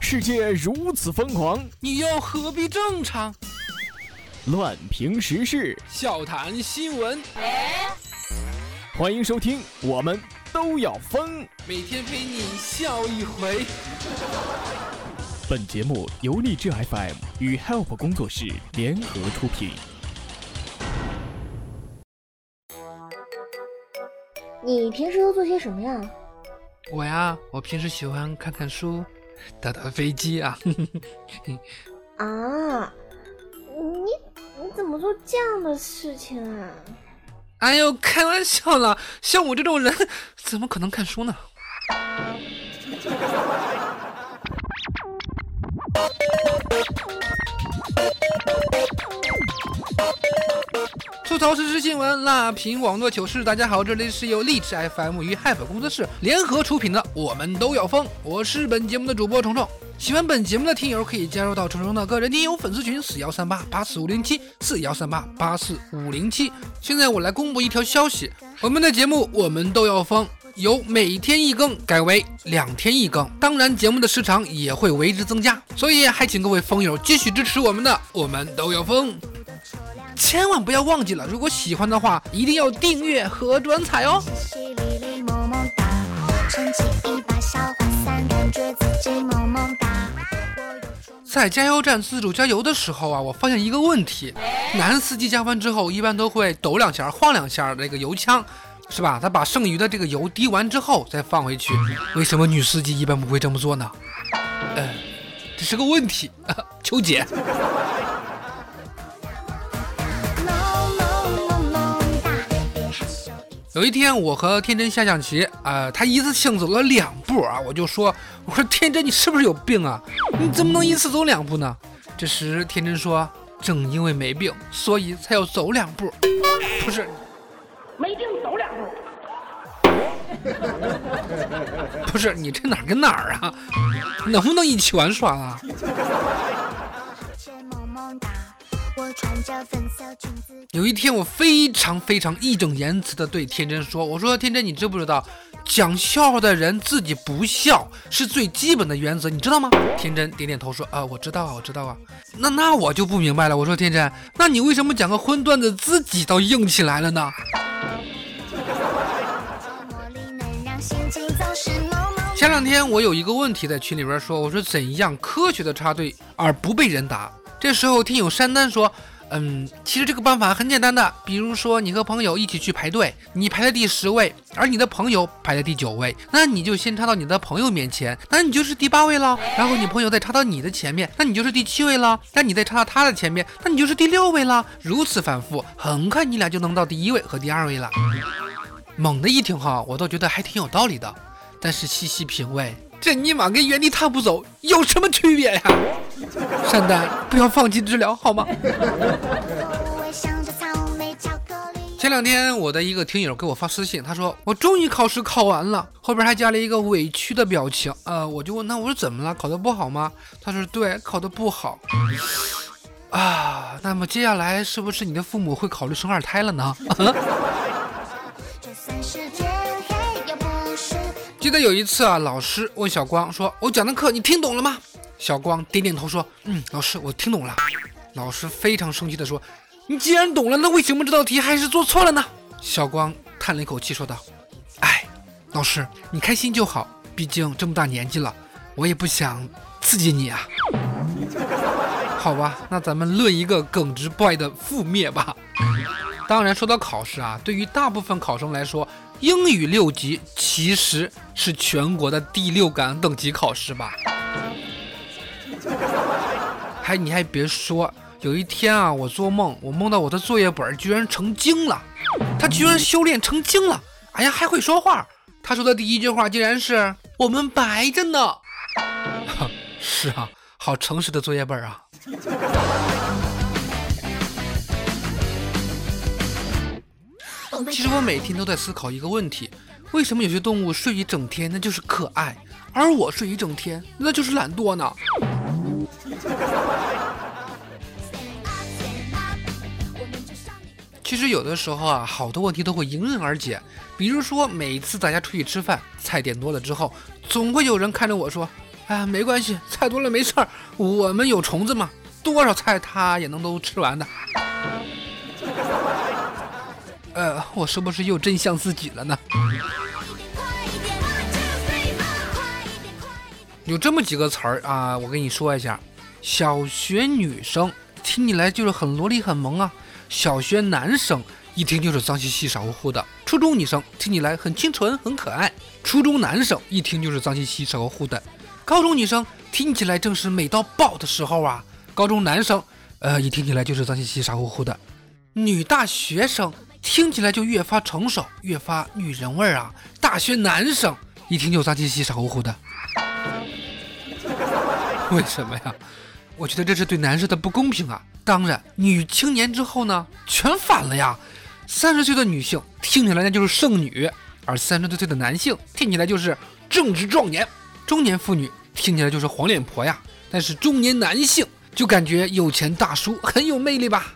世界如此疯狂，你又何必正常？乱评时事，笑谈新闻，欢迎收听，我们都要疯。每天陪你笑一回。本节目由荔枝 FM 与 Help 工作室联合出品。你平时都做些什么呀？我呀，我平时喜欢看看书，打打飞机啊。啊，你你怎么做这样的事情啊？哎呦，开玩笑了，像我这种人，怎么可能看书呢？吐槽时事新闻，辣评网络糗事。大家好，这里是由励志 FM 与 Hype 工作室联合出品的《我们都要疯》，我是本节目的主播虫虫。喜欢本节目的听友可以加入到虫虫的个人听友粉丝群：四幺三八八四五零七四幺三八八四五零七。现在我来公布一条消息：我们的节目《我们都要疯》由每天一更改为两天一更，当然节目的时长也会为之增加。所以还请各位疯友继续支持我们的《我们都要疯》。千万不要忘记了，如果喜欢的话，一定要订阅和转采哦。在加油站自主加油的时候啊，我发现一个问题：男司机加完之后，一般都会抖两下、晃两下那个油枪，是吧？他把剩余的这个油滴完之后再放回去。为什么女司机一般不会这么做呢？呃，这是个问题，求解。有一天，我和天真下象棋，呃，他一次性走了两步啊，我就说，我说天真，你是不是有病啊？你怎么能一次走两步呢？这时天真说，正因为没病，所以才要走两步。不是，没病走两步。不是你这哪儿跟哪儿啊？能不能一起玩耍啊？有一天，我非常非常义正言辞的对天真说：“我说天真，你知不知道，讲笑话的人自己不笑是最基本的原则，你知道吗？”天真点点头说：“啊，我知道啊，我知道啊。”那那我就不明白了。我说天真，那你为什么讲个荤段子自己倒硬起来了呢？前两天我有一个问题在群里边说：“我说怎样科学的插队而不被人打？”这时候听友山丹说。嗯，其实这个办法很简单的，比如说你和朋友一起去排队，你排在第十位，而你的朋友排在第九位，那你就先插到你的朋友面前，那你就是第八位了。然后你朋友再插到你的前面，那你就是第七位了。那你再插到他的前面，那你就是第六位了。如此反复，很快你俩就能到第一位和第二位了。猛的一听哈，我都觉得还挺有道理的，但是细细品味，这尼玛跟原地踏步走有什么区别呀？善丹，不要放弃治疗好吗？前两天我的一个听友给我发私信，他说我终于考试考完了，后边还加了一个委屈的表情。呃，我就问他，我说怎么了？考得不好吗？他说对，考得不好。啊，那么接下来是不是你的父母会考虑生二胎了呢？记得有一次啊，老师问小光说：“我讲的课你听懂了吗？”小光点点头说：“嗯，老师，我听懂了。”老师非常生气地说：“你既然懂了，那为什么这道题还是做错了呢？”小光叹了一口气说道：“哎，老师，你开心就好，毕竟这么大年纪了，我也不想刺激你啊。”好吧，那咱们论一个耿直 boy 的覆灭吧。当然，说到考试啊，对于大部分考生来说，英语六级其实是全国的第六感等级考试吧。还你还别说，有一天啊，我做梦，我梦到我的作业本居然成精了，他居然修炼成精了，哎呀，还会说话。他说的第一句话竟然是“我们白着呢”。是啊，好诚实的作业本啊。其实我每天都在思考一个问题：为什么有些动物睡一整天那就是可爱，而我睡一整天那就是懒惰呢？其实有的时候啊，好多问题都会迎刃而解。比如说，每次大家出去吃饭，菜点多了之后，总会有人看着我说：“啊，没关系，菜多了没事儿，我们有虫子嘛，多少菜他也能都吃完的。”我是不是又真像自己了呢？有这么几个词儿啊，我跟你说一下。小学女生听起来就是很萝莉很萌啊，小学男生一听就是脏兮兮傻乎乎的。初中女生听起来很清纯很可爱，初中男生一听就是脏兮兮傻乎乎的。高中女生听起来正是美到爆的时候啊，高中男生呃一听起来就是脏兮兮傻乎乎的。女大学生听起来就越发成熟越发女人味儿啊，大学男生一听就脏兮兮傻乎乎的。为什么呀？我觉得这是对男士的不公平啊！当然，女青年之后呢，全反了呀。三十岁的女性听起来那就是剩女，而三十多岁的男性听起来就是正值壮年。中年妇女听起来就是黄脸婆呀，但是中年男性就感觉有钱大叔很有魅力吧。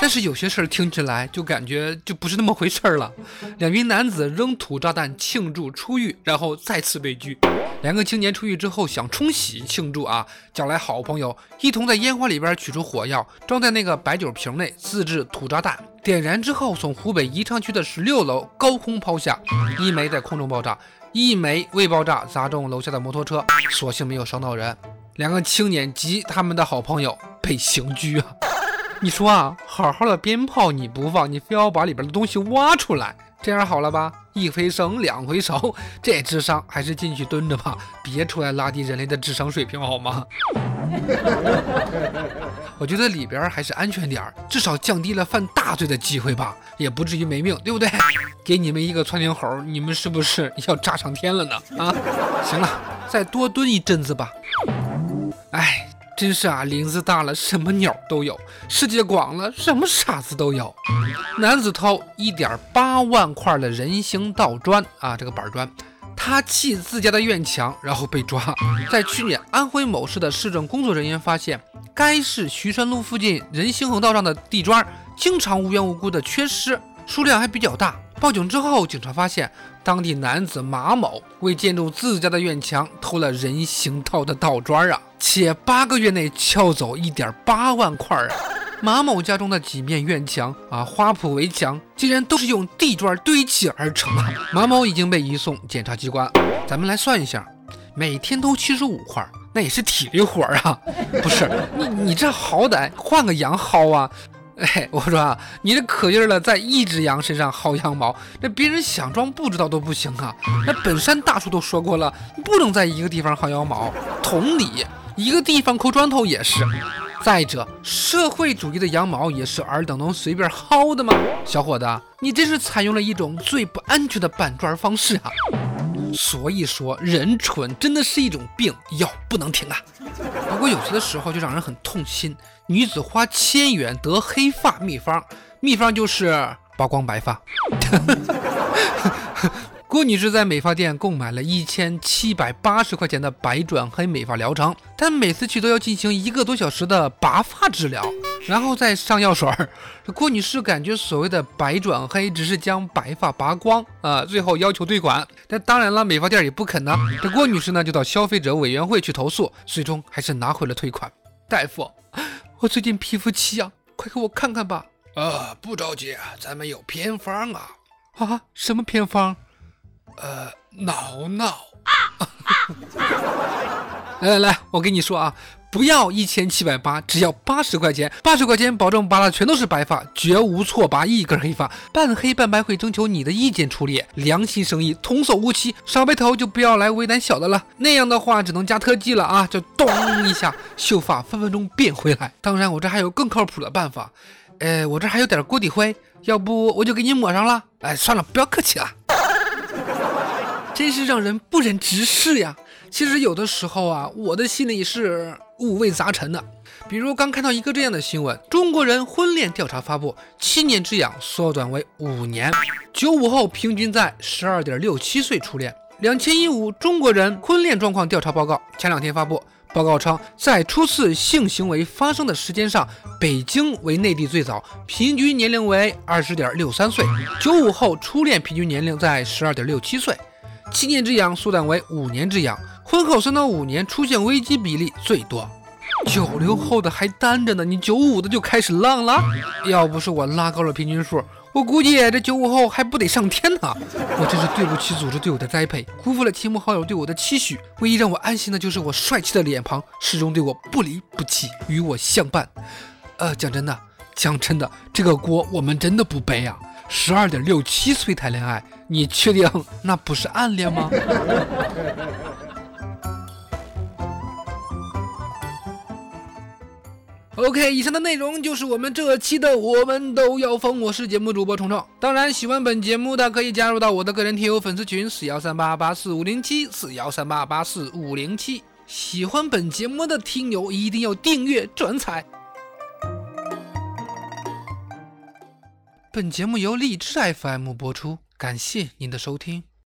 但是有些事儿听起来就感觉就不是那么回事儿了。两名男子扔土炸弹庆祝出狱，然后再次被拘。两个青年出狱之后想冲喜庆祝啊，叫来好朋友一同在烟花里边取出火药，装在那个白酒瓶内，自制土炸弹。点燃之后，从湖北宜昌区的十六楼高空抛下，一枚在空中爆炸，一枚未爆炸砸中楼下的摩托车，所幸没有伤到人。两个青年及他们的好朋友被刑拘啊。你说啊，好好的鞭炮你不放，你非要把里边的东西挖出来，这样好了吧？一回生，两回熟，这智商还是进去蹲着吧，别出来拉低人类的智商水平好吗？我觉得里边还是安全点儿，至少降低了犯大罪的机会吧，也不至于没命，对不对？给你们一个窜天猴，你们是不是要炸上天了呢？啊，行了，再多蹲一阵子吧。哎。真是啊，林子大了，什么鸟都有；世界广了，什么傻子都有。男子偷一点八万块的人行道砖啊，这个板砖，他砌自家的院墙，然后被抓。在去年，安徽某市的市政工作人员发现，该市徐山路附近人行横道上的地砖经常无缘无故的缺失，数量还比较大。报警之后，警察发现当地男子马某为建筑自家的院墙偷了人行道的道砖啊，且八个月内撬走一点八万块啊！马某家中的几面院墙啊，花圃围墙竟然都是用地砖堆砌而成。马某已经被移送检察机关。咱们来算一下，每天偷七十五块，那也是体力活啊！不是你，你这好歹换个羊薅啊！哎，我说啊，你这可劲儿的在一只羊身上薅羊毛，那别人想装不知道都不行啊！那本山大叔都说过了，不能在一个地方薅羊毛。同理，一个地方抠砖头也是。再者，社会主义的羊毛也是尔等能随便薅的吗？小伙子，你这是采用了一种最不安全的搬砖方式啊！所以说，人蠢真的是一种病，药不能停啊！不过有些的时候就让人很痛心。女子花千元得黑发秘方，秘方就是曝光白发。郭女士在美发店购买了一千七百八十块钱的白转黑美发疗程，但每次去都要进行一个多小时的拔发治疗，然后再上药水儿。郭女士感觉所谓的白转黑只是将白发拔光啊，最后要求退款。但当然了，美发店也不肯呢。这郭女士呢就到消费者委员会去投诉，最终还是拿回了退款。大夫，我最近皮肤奇痒，快给我看看吧。啊，不着急，咱们有偏方啊。啊，什么偏方？呃，挠挠。来来来，我跟你说啊，不要一千七百八，只要八十块钱，八十块钱保证拔的全都是白发，绝无错拔一根黑发，半黑半白会征求你的意见处理，良心生意，童叟无欺，少白头就不要来为难小的了，那样的话只能加特技了啊，就咚一下，秀发分分钟变回来。当然，我这还有更靠谱的办法，呃，我这还有点锅底灰，要不我就给你抹上了。哎，算了，不要客气了。真是让人不忍直视呀！其实有的时候啊，我的心里是五味杂陈的。比如刚看到一个这样的新闻：中国人婚恋调查发布，七年之痒缩短为五年，九五后平均在十二点六七岁初恋。两千一五中国人婚恋状况调查报告前两天发布，报告称，在初次性行为发生的时间上，北京为内地最早，平均年龄为二十点六三岁；九五后初恋平均年龄在十二点六七岁；七年之痒缩短为五年之痒；婚后三到五年出现危机比例最多。九零后的还单着呢，你九五的就开始浪了？要不是我拉高了平均数。我估计这九五后还不得上天呢！我真是对不起组织对我的栽培，辜负了亲朋好友对我的期许。唯一让我安心的就是我帅气的脸庞始终对我不离不弃，与我相伴。呃，讲真的，讲真的，这个锅我们真的不背啊！十二点六七岁谈恋爱，你确定 那不是暗恋吗？OK，以上的内容就是我们这期的《我们都要疯》，我是节目主播虫虫。当然，喜欢本节目的可以加入到我的个人听友粉丝群四幺三八八四五零七四幺三八八四五零七。喜欢本节目的听友一定要订阅转采。本节目由荔枝 FM 播出，感谢您的收听。